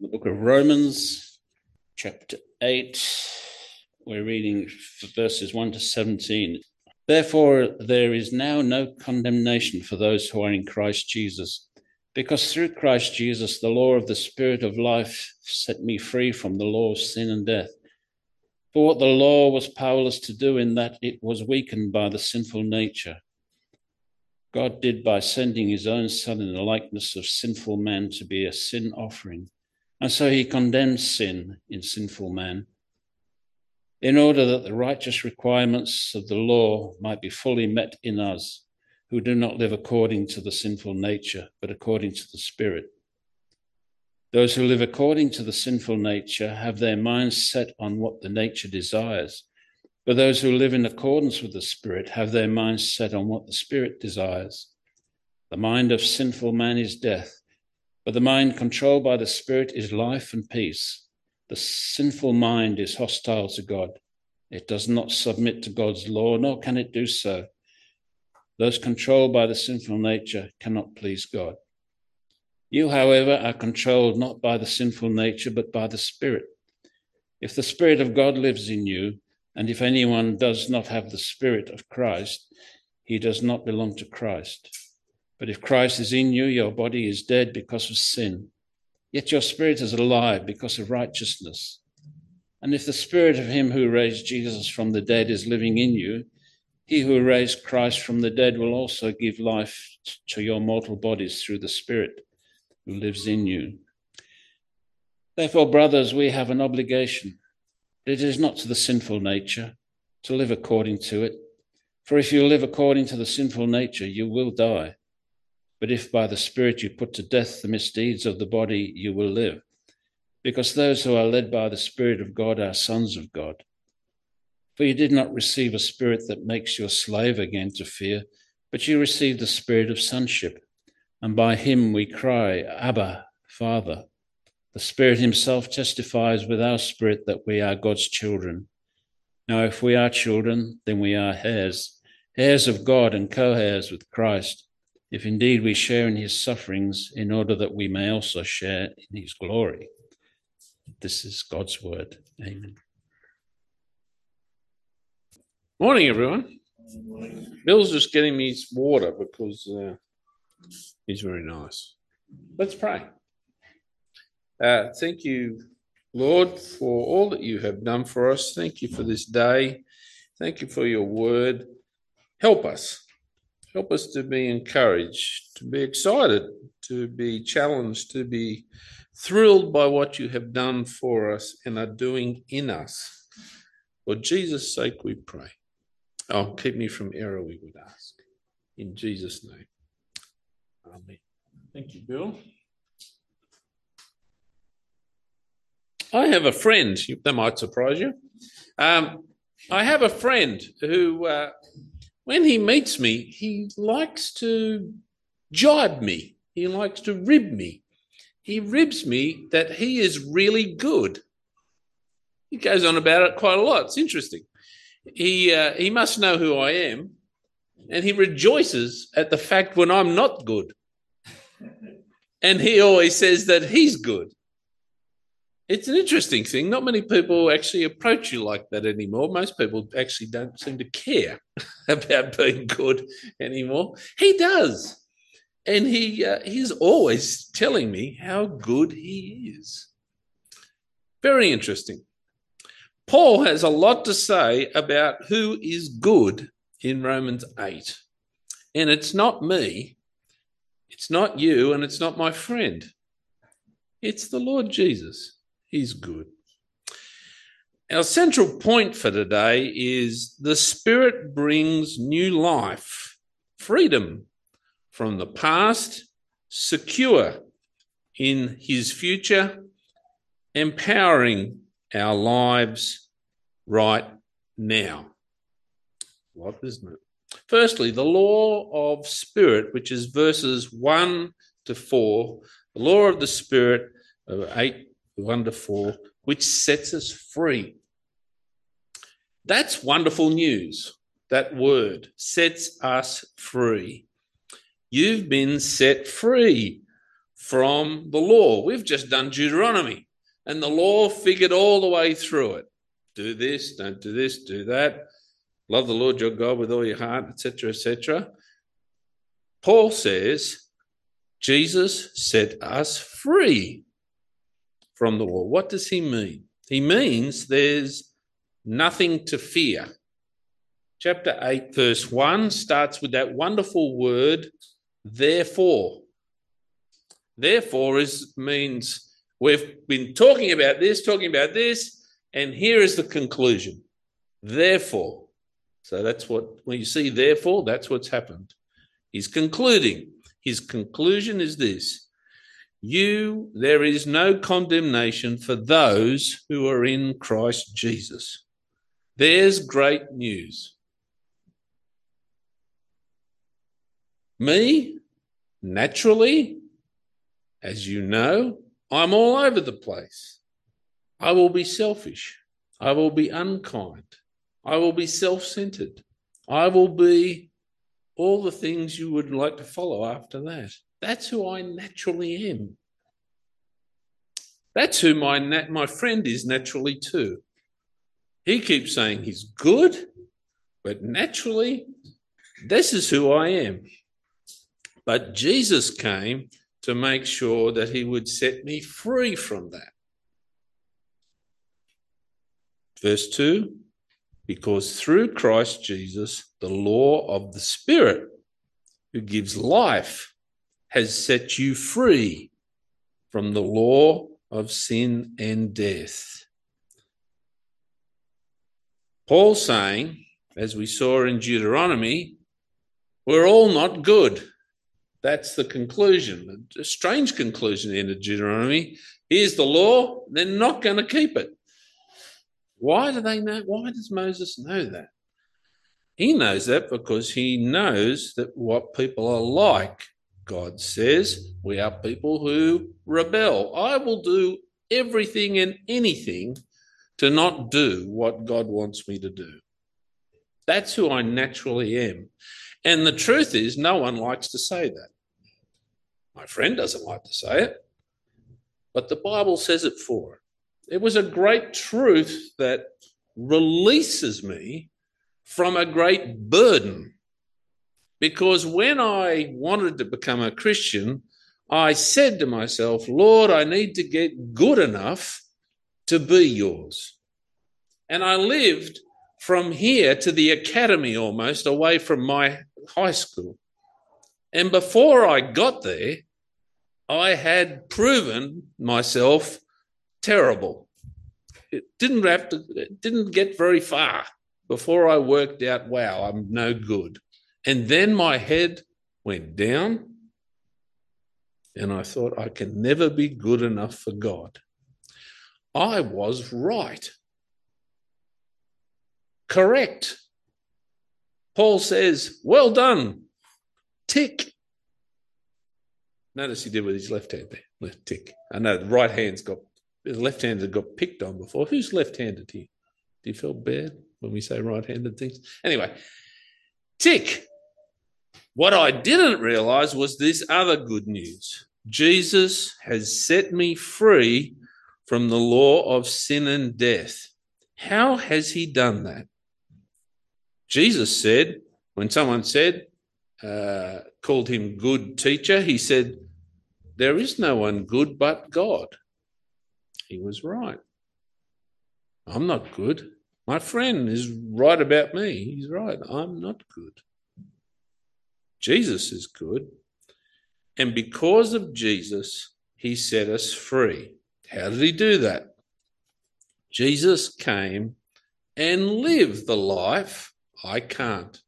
the book of Romans, chapter 8. We're reading verses 1 to 17. Therefore, there is now no condemnation for those who are in Christ Jesus, because through Christ Jesus, the law of the Spirit of life set me free from the law of sin and death. For what the law was powerless to do, in that it was weakened by the sinful nature. God did by sending his own Son in the likeness of sinful man to be a sin offering. And so he condemns sin in sinful man, in order that the righteous requirements of the law might be fully met in us, who do not live according to the sinful nature, but according to the Spirit. Those who live according to the sinful nature have their minds set on what the nature desires but those who live in accordance with the Spirit have their minds set on what the Spirit desires. The mind of sinful man is death, but the mind controlled by the Spirit is life and peace. The sinful mind is hostile to God. It does not submit to God's law, nor can it do so. Those controlled by the sinful nature cannot please God. You, however, are controlled not by the sinful nature, but by the Spirit. If the Spirit of God lives in you, and if anyone does not have the Spirit of Christ, he does not belong to Christ. But if Christ is in you, your body is dead because of sin, yet your spirit is alive because of righteousness. And if the Spirit of him who raised Jesus from the dead is living in you, he who raised Christ from the dead will also give life to your mortal bodies through the Spirit who lives in you. Therefore, brothers, we have an obligation it is not to the sinful nature to live according to it. For if you live according to the sinful nature, you will die. But if by the Spirit you put to death the misdeeds of the body, you will live. Because those who are led by the Spirit of God are sons of God. For you did not receive a spirit that makes you a slave again to fear, but you received the spirit of sonship. And by him we cry, Abba, Father. The Spirit Himself testifies with our spirit that we are God's children. Now, if we are children, then we are heirs, heirs of God and co heirs with Christ, if indeed we share in His sufferings, in order that we may also share in His glory. This is God's word. Amen. Morning, everyone. Bill's just getting me some water because uh, he's very nice. Let's pray. Uh, thank you, Lord, for all that you have done for us. Thank you for this day. Thank you for your word. Help us. Help us to be encouraged, to be excited, to be challenged, to be thrilled by what you have done for us and are doing in us. For Jesus' sake, we pray. Oh, keep me from error, we would ask. In Jesus' name. Amen. Thank you, Bill. I have a friend, that might surprise you. Um, I have a friend who, uh, when he meets me, he likes to jibe me, he likes to rib me. He ribs me that he is really good. He goes on about it quite a lot. It's interesting. He, uh, he must know who I am, and he rejoices at the fact when I'm not good. And he always says that he's good it's an interesting thing. Not many people actually approach you like that anymore. Most people actually don't seem to care about being good anymore. He does. And he uh, he's always telling me how good he is. Very interesting. Paul has a lot to say about who is good in Romans 8. And it's not me, it's not you, and it's not my friend. It's the Lord Jesus. He's good. Our central point for today is the Spirit brings new life, freedom from the past, secure in His future, empowering our lives right now. What isn't it? Firstly, the law of spirit, which is verses 1 to 4, the law of the spirit of 8 wonderful, which sets us free. That's wonderful news. That word sets us free. You've been set free from the law. We've just done Deuteronomy, and the law figured all the way through it. Do this, don't do this, do that. Love the Lord your God with all your heart, etc., etc. Paul says Jesus set us free from the law. What does he mean? He means there's nothing to fear. Chapter 8, verse 1 starts with that wonderful word, therefore. Therefore is means we've been talking about this, talking about this, and here is the conclusion. Therefore. So that's what when you see therefore, that's what's happened. He's concluding. His conclusion is this you, there is no condemnation for those who are in Christ Jesus. There's great news. Me, naturally, as you know, I'm all over the place. I will be selfish. I will be unkind. I will be self centered. I will be all the things you would like to follow after that. That's who I naturally am. That's who my, nat- my friend is naturally too. He keeps saying he's good, but naturally, this is who I am. But Jesus came to make sure that he would set me free from that. Verse 2 Because through Christ Jesus, the law of the Spirit who gives life has set you free from the law of sin and death. Paul saying, as we saw in Deuteronomy, we're all not good. That's the conclusion. A strange conclusion in Deuteronomy. Here's the law, they're not going to keep it. Why do they know? Why does Moses know that? He knows that because he knows that what people are like. God says we are people who rebel. I will do everything and anything to not do what God wants me to do. That's who I naturally am. And the truth is, no one likes to say that. My friend doesn't like to say it, but the Bible says it for it. It was a great truth that releases me from a great burden. Because when I wanted to become a Christian, I said to myself, Lord, I need to get good enough to be yours. And I lived from here to the academy almost away from my high school. And before I got there, I had proven myself terrible. It didn't have to, it didn't get very far before I worked out, wow, I'm no good. And then my head went down, and I thought, I can never be good enough for God. I was right. Correct. Paul says, Well done. Tick. Notice he did with his left hand there. Left tick. I know the right hand's got, the left hand got picked on before. Who's left handed here? Do you feel bad when we say right handed things? Anyway, tick. What I didn't realize was this other good news Jesus has set me free from the law of sin and death. How has he done that? Jesus said, when someone said, uh, called him good teacher, he said, There is no one good but God. He was right. I'm not good. My friend is right about me. He's right. I'm not good. Jesus is good. And because of Jesus, he set us free. How did he do that? Jesus came and lived the life I can't.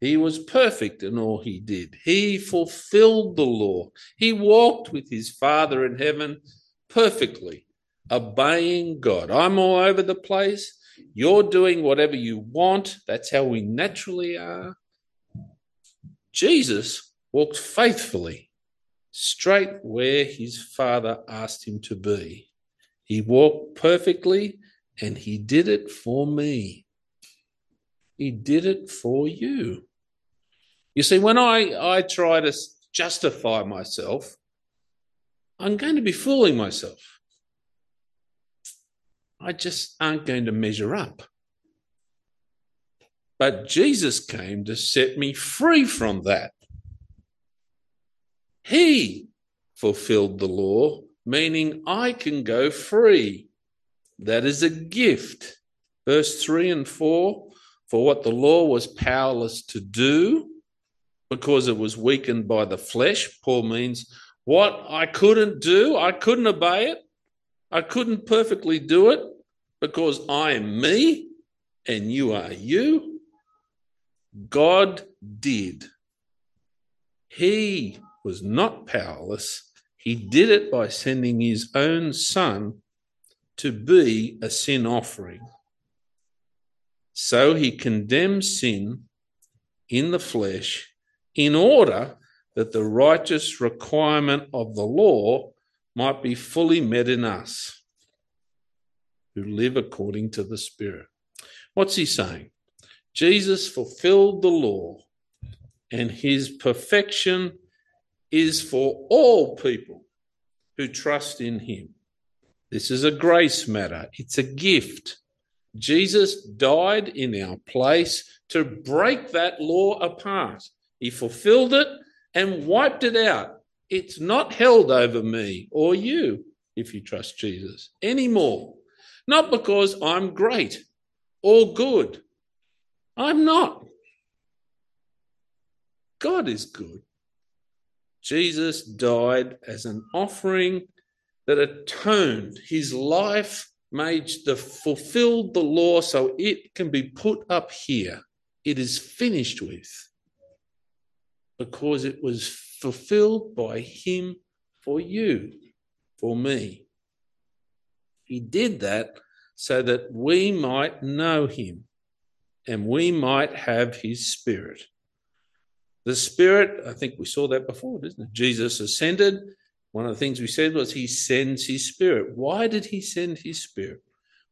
He was perfect in all he did. He fulfilled the law. He walked with his Father in heaven perfectly, obeying God. I'm all over the place. You're doing whatever you want. That's how we naturally are. Jesus walked faithfully straight where his Father asked him to be. He walked perfectly and he did it for me. He did it for you. You see, when I, I try to justify myself, I'm going to be fooling myself. I just aren't going to measure up. But Jesus came to set me free from that. He fulfilled the law, meaning I can go free. That is a gift. Verse 3 and 4 For what the law was powerless to do, because it was weakened by the flesh, Paul means what I couldn't do, I couldn't obey it, I couldn't perfectly do it because I am me and you are you. God did. He was not powerless. He did it by sending his own son to be a sin offering. So he condemns sin in the flesh in order that the righteous requirement of the law might be fully met in us who live according to the Spirit. What's he saying? Jesus fulfilled the law, and his perfection is for all people who trust in him. This is a grace matter, it's a gift. Jesus died in our place to break that law apart. He fulfilled it and wiped it out. It's not held over me or you if you trust Jesus anymore. Not because I'm great or good. I'm not. God is good. Jesus died as an offering that atoned his life, made the fulfilled the law so it can be put up here. It is finished with because it was fulfilled by him for you, for me. He did that so that we might know him and we might have his spirit. The Spirit, I think we saw that before, didn't it? Jesus ascended. One of the things we said was he sends his Spirit. Why did he send his Spirit?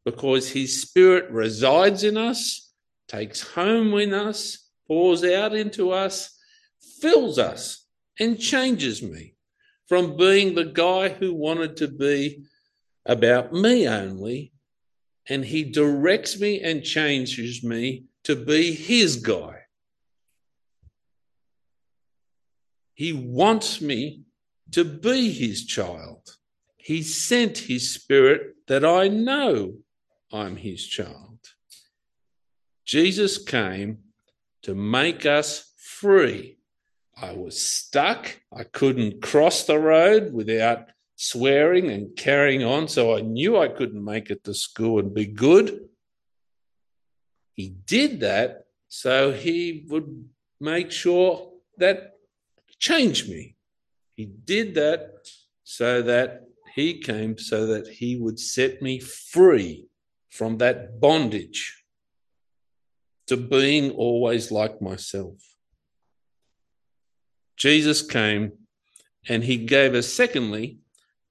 Because his Spirit resides in us, takes home in us, pours out into us, fills us, and changes me from being the guy who wanted to be about me only. And he directs me and changes me to be his guy He wants me to be his child. He sent his spirit that I know I'm his child. Jesus came to make us free. I was stuck. I couldn't cross the road without swearing and carrying on, so I knew I couldn't make it to school and be good. He did that so he would make sure that changed me. He did that so that he came so that he would set me free from that bondage to being always like myself. Jesus came and he gave us, secondly,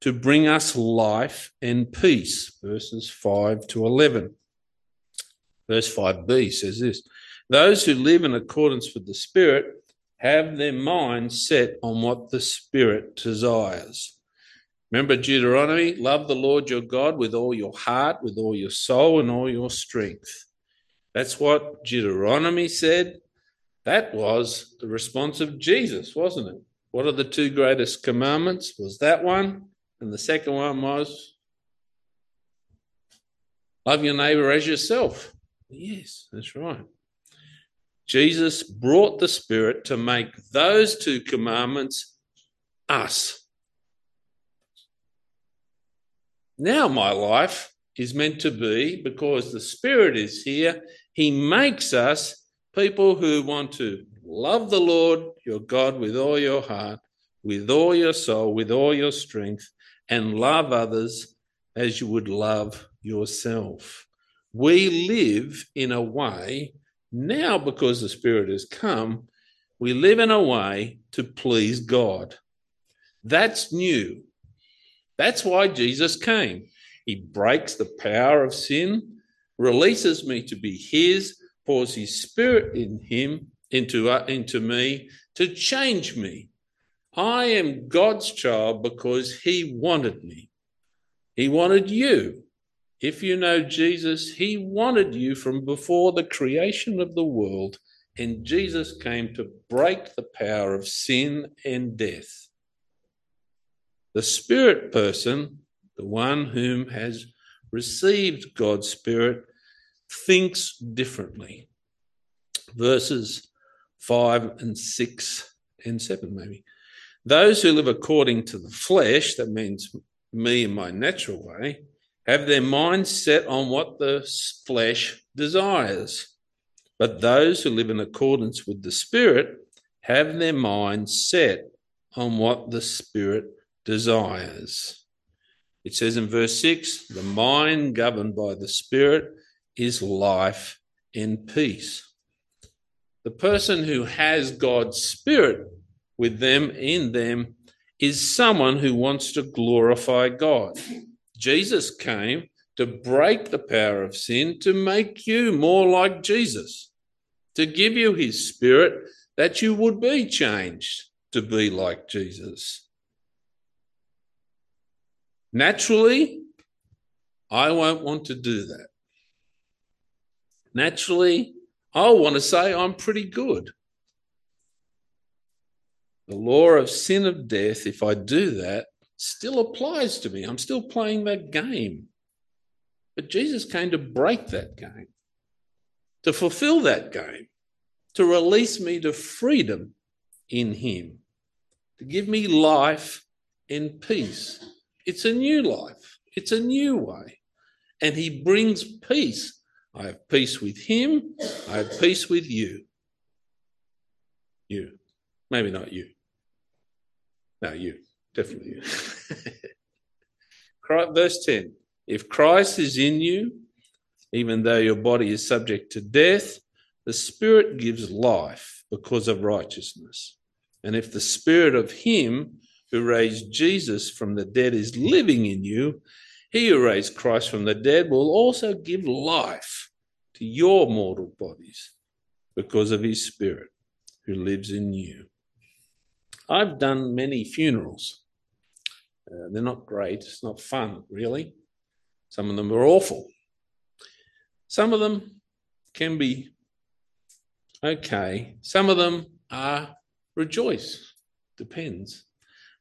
to bring us life and peace, verses 5 to 11. Verse 5b says this Those who live in accordance with the Spirit have their mind set on what the Spirit desires. Remember Deuteronomy love the Lord your God with all your heart, with all your soul, and all your strength. That's what Deuteronomy said. That was the response of Jesus, wasn't it? What are the two greatest commandments? Was that one? And the second one was love your neighbor as yourself. Yes, that's right. Jesus brought the Spirit to make those two commandments us. Now, my life is meant to be because the Spirit is here, He makes us people who want to love the Lord your God with all your heart, with all your soul, with all your strength, and love others as you would love yourself. We live in a way now, because the Spirit has come, we live in a way to please God. That's new. That's why Jesus came. He breaks the power of sin, releases me to be His, pours His Spirit in Him into uh, into me to change me. I am God's child because he wanted me. He wanted you. If you know Jesus, he wanted you from before the creation of the world, and Jesus came to break the power of sin and death. The spirit person, the one whom has received God's spirit, thinks differently. Verses 5 and 6 and 7, maybe. Those who live according to the flesh, that means me in my natural way, have their mind set on what the flesh desires. But those who live in accordance with the Spirit have their mind set on what the Spirit desires. It says in verse 6 the mind governed by the Spirit is life and peace. The person who has God's Spirit with them, in them, is someone who wants to glorify God. Jesus came to break the power of sin, to make you more like Jesus, to give you his spirit that you would be changed to be like Jesus. Naturally, I won't want to do that. Naturally, I'll want to say I'm pretty good. The law of sin of death, if I do that, still applies to me. I'm still playing that game. But Jesus came to break that game, to fulfill that game, to release me to freedom in Him, to give me life and peace. It's a new life, it's a new way. And He brings peace. I have peace with Him, I have peace with you. You. Maybe not you. No, you. Definitely. You. Verse 10 If Christ is in you, even though your body is subject to death, the Spirit gives life because of righteousness. And if the Spirit of Him who raised Jesus from the dead is living in you, he who raised Christ from the dead will also give life to your mortal bodies because of his Spirit who lives in you. I've done many funerals. Uh, they're not great. It's not fun, really. Some of them are awful. Some of them can be okay. Some of them are rejoice. Depends.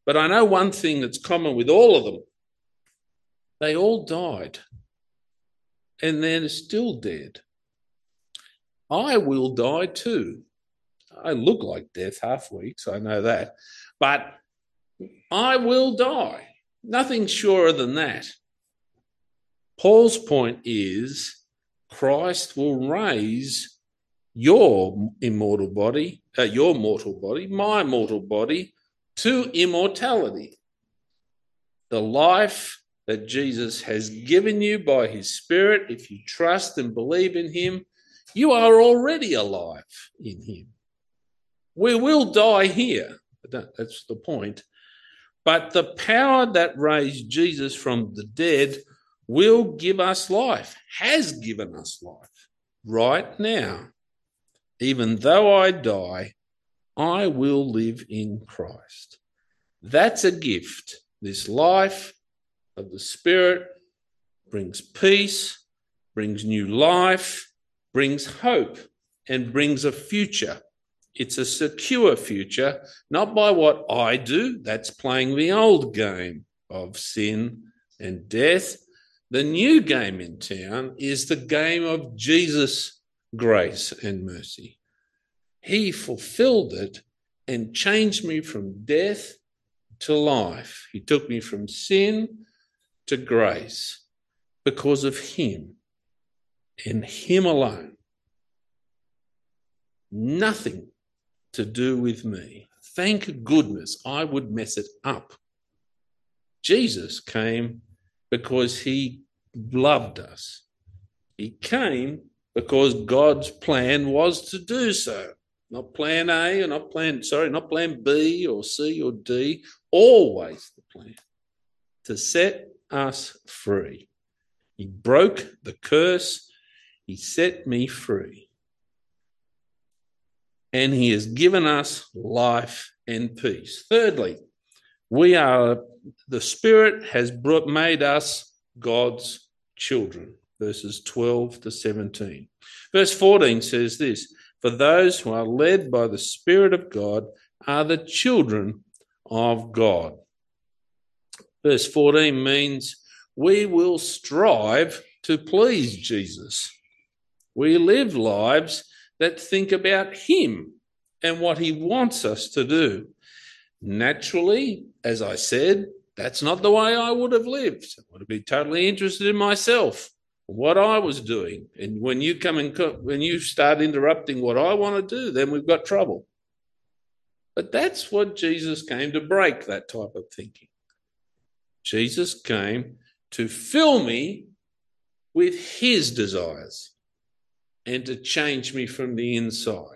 But I know one thing that's common with all of them they all died, and they're still dead. I will die too. I look like death half weeks, I know that. But I will die. Nothing surer than that. Paul's point is Christ will raise your immortal body, uh, your mortal body, my mortal body, to immortality. The life that Jesus has given you by his Spirit, if you trust and believe in him, you are already alive in him. We will die here. That's the point. But the power that raised Jesus from the dead will give us life, has given us life right now. Even though I die, I will live in Christ. That's a gift. This life of the Spirit brings peace, brings new life, brings hope, and brings a future. It's a secure future, not by what I do, that's playing the old game of sin and death. The new game in town is the game of Jesus' grace and mercy. He fulfilled it and changed me from death to life. He took me from sin to grace because of Him and Him alone. Nothing to do with me. Thank goodness I would mess it up. Jesus came because he loved us. He came because God's plan was to do so. Not plan A or not plan, sorry, not plan B or C or D, always the plan to set us free. He broke the curse, He set me free and he has given us life and peace. Thirdly, we are the Spirit has brought, made us God's children. Verses 12 to 17. Verse 14 says this For those who are led by the Spirit of God are the children of God. Verse 14 means we will strive to please Jesus. We live lives that think about Him and what He wants us to do. Naturally, as I said, that's not the way I would have lived. I would have been totally interested in myself, what I was doing. And when you come and when you start interrupting what I want to do, then we've got trouble. But that's what Jesus came to break that type of thinking. Jesus came to fill me with his desires and to change me from the inside.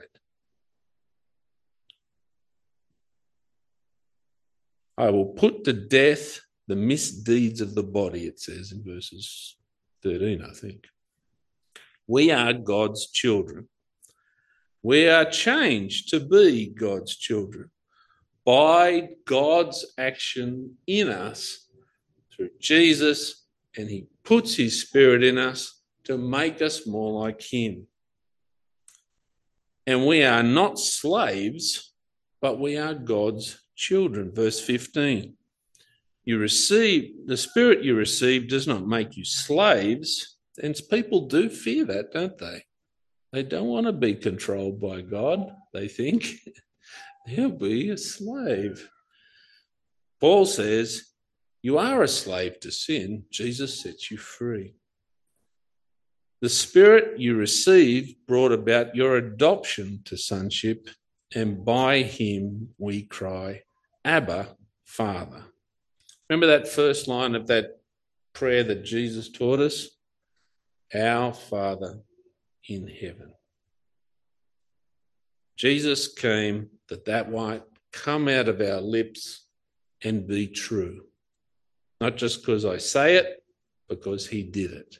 I will put to death the misdeeds of the body, it says in verses 13, I think. We are God's children. We are changed to be God's children by God's action in us through Jesus, and He puts His Spirit in us to make us more like Him. And we are not slaves, but we are God's children. Verse 15. You receive the spirit you receive does not make you slaves. And people do fear that, don't they? They don't want to be controlled by God, they think. They'll be a slave. Paul says, You are a slave to sin. Jesus sets you free. The Spirit you received brought about your adoption to sonship, and by him we cry, Abba, Father. Remember that first line of that prayer that Jesus taught us? Our Father in heaven. Jesus came that that might come out of our lips and be true. Not just because I say it, because he did it.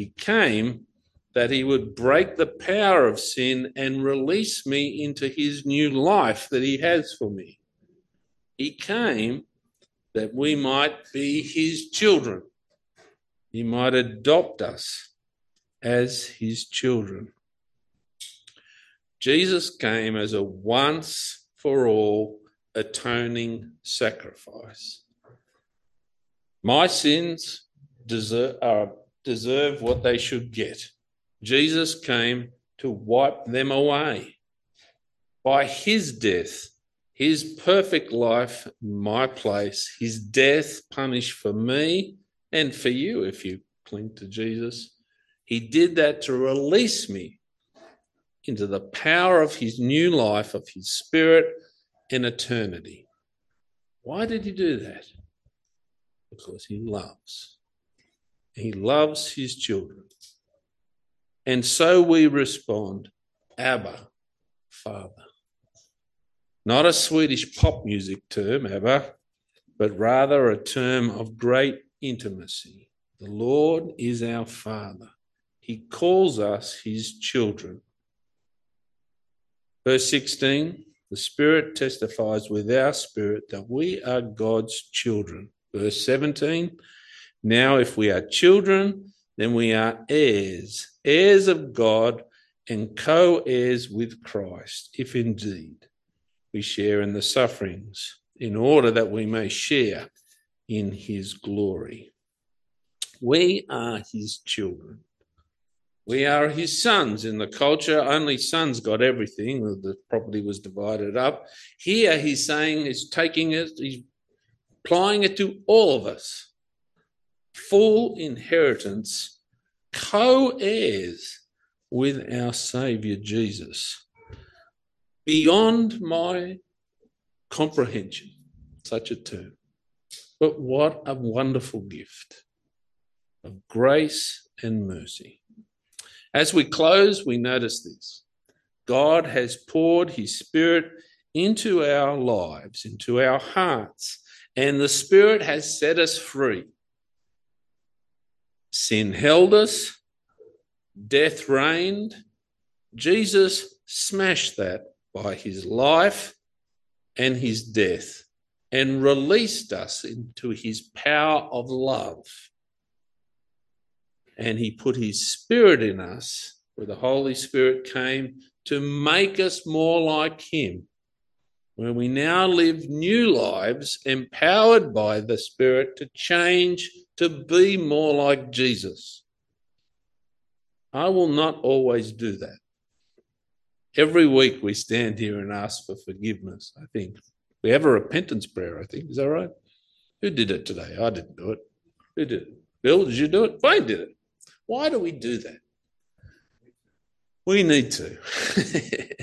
He came that he would break the power of sin and release me into his new life that he has for me. He came that we might be his children. He might adopt us as his children. Jesus came as a once for all atoning sacrifice. My sins deserve, are uh, deserve what they should get. Jesus came to wipe them away. By his death, his perfect life in my place, his death punished for me and for you if you cling to Jesus. He did that to release me into the power of his new life, of his spirit in eternity. Why did he do that? Because he loves. He loves his children. And so we respond, Abba, Father. Not a Swedish pop music term, Abba, but rather a term of great intimacy. The Lord is our Father. He calls us his children. Verse 16 The Spirit testifies with our spirit that we are God's children. Verse 17 now, if we are children, then we are heirs, heirs of God and co heirs with Christ, if indeed we share in the sufferings, in order that we may share in his glory. We are his children. We are his sons. In the culture, only sons got everything. The property was divided up. Here, he's saying, he's taking it, he's applying it to all of us full inheritance, co heirs with our Saviour Jesus. Beyond my comprehension, such a term. But what a wonderful gift of grace and mercy. As we close, we notice this God has poured His Spirit into our lives, into our hearts, and the Spirit has set us free. Sin held us, death reigned. Jesus smashed that by his life and his death and released us into his power of love. And he put his spirit in us, where the Holy Spirit came to make us more like him, where we now live new lives empowered by the Spirit to change to be more like Jesus. I will not always do that. Every week we stand here and ask for forgiveness, I think. We have a repentance prayer, I think. Is that right? Who did it today? I didn't do it. Who did it? Bill, did you do it? Wayne did it. Why do we do that? We need to.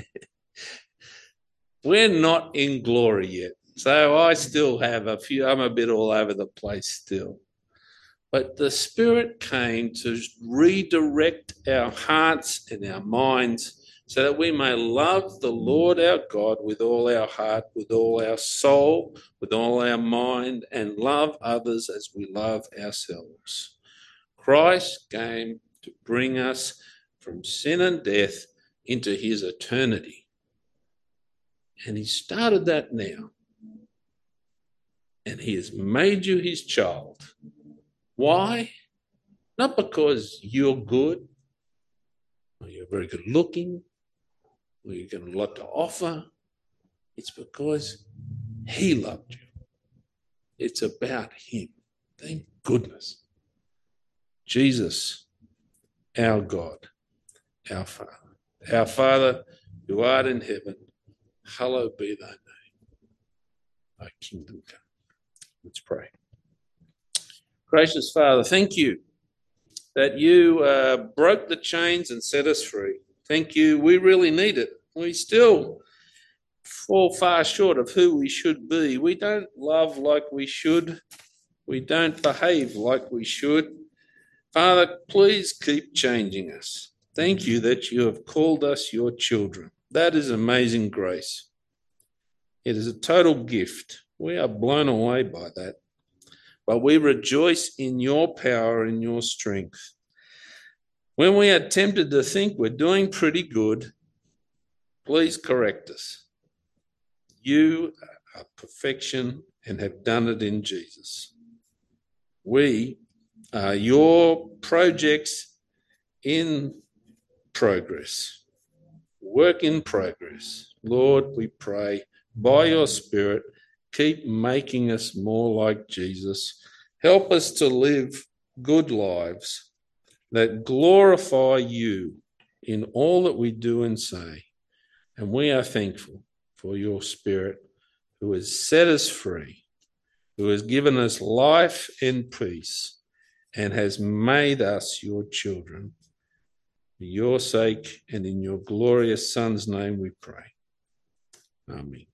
We're not in glory yet. So I still have a few, I'm a bit all over the place still. But the Spirit came to redirect our hearts and our minds so that we may love the Lord our God with all our heart, with all our soul, with all our mind, and love others as we love ourselves. Christ came to bring us from sin and death into his eternity. And he started that now. And he has made you his child. Why? Not because you're good, or you're very good looking, or you've got a lot to offer. It's because He loved you. It's about Him. Thank goodness. Jesus, our God, our Father. Our Father who art in heaven, hallowed be thy name. Thy kingdom come. Let's pray. Gracious Father, thank you that you uh, broke the chains and set us free. Thank you. We really need it. We still fall far short of who we should be. We don't love like we should. We don't behave like we should. Father, please keep changing us. Thank you that you have called us your children. That is amazing grace. It is a total gift. We are blown away by that. But we rejoice in your power and your strength. When we are tempted to think we're doing pretty good, please correct us. You are perfection and have done it in Jesus. We are your projects in progress, work in progress. Lord, we pray by your Spirit, keep making us more like Jesus. Help us to live good lives that glorify you in all that we do and say. And we are thankful for your Spirit who has set us free, who has given us life and peace, and has made us your children. For your sake and in your glorious Son's name we pray. Amen.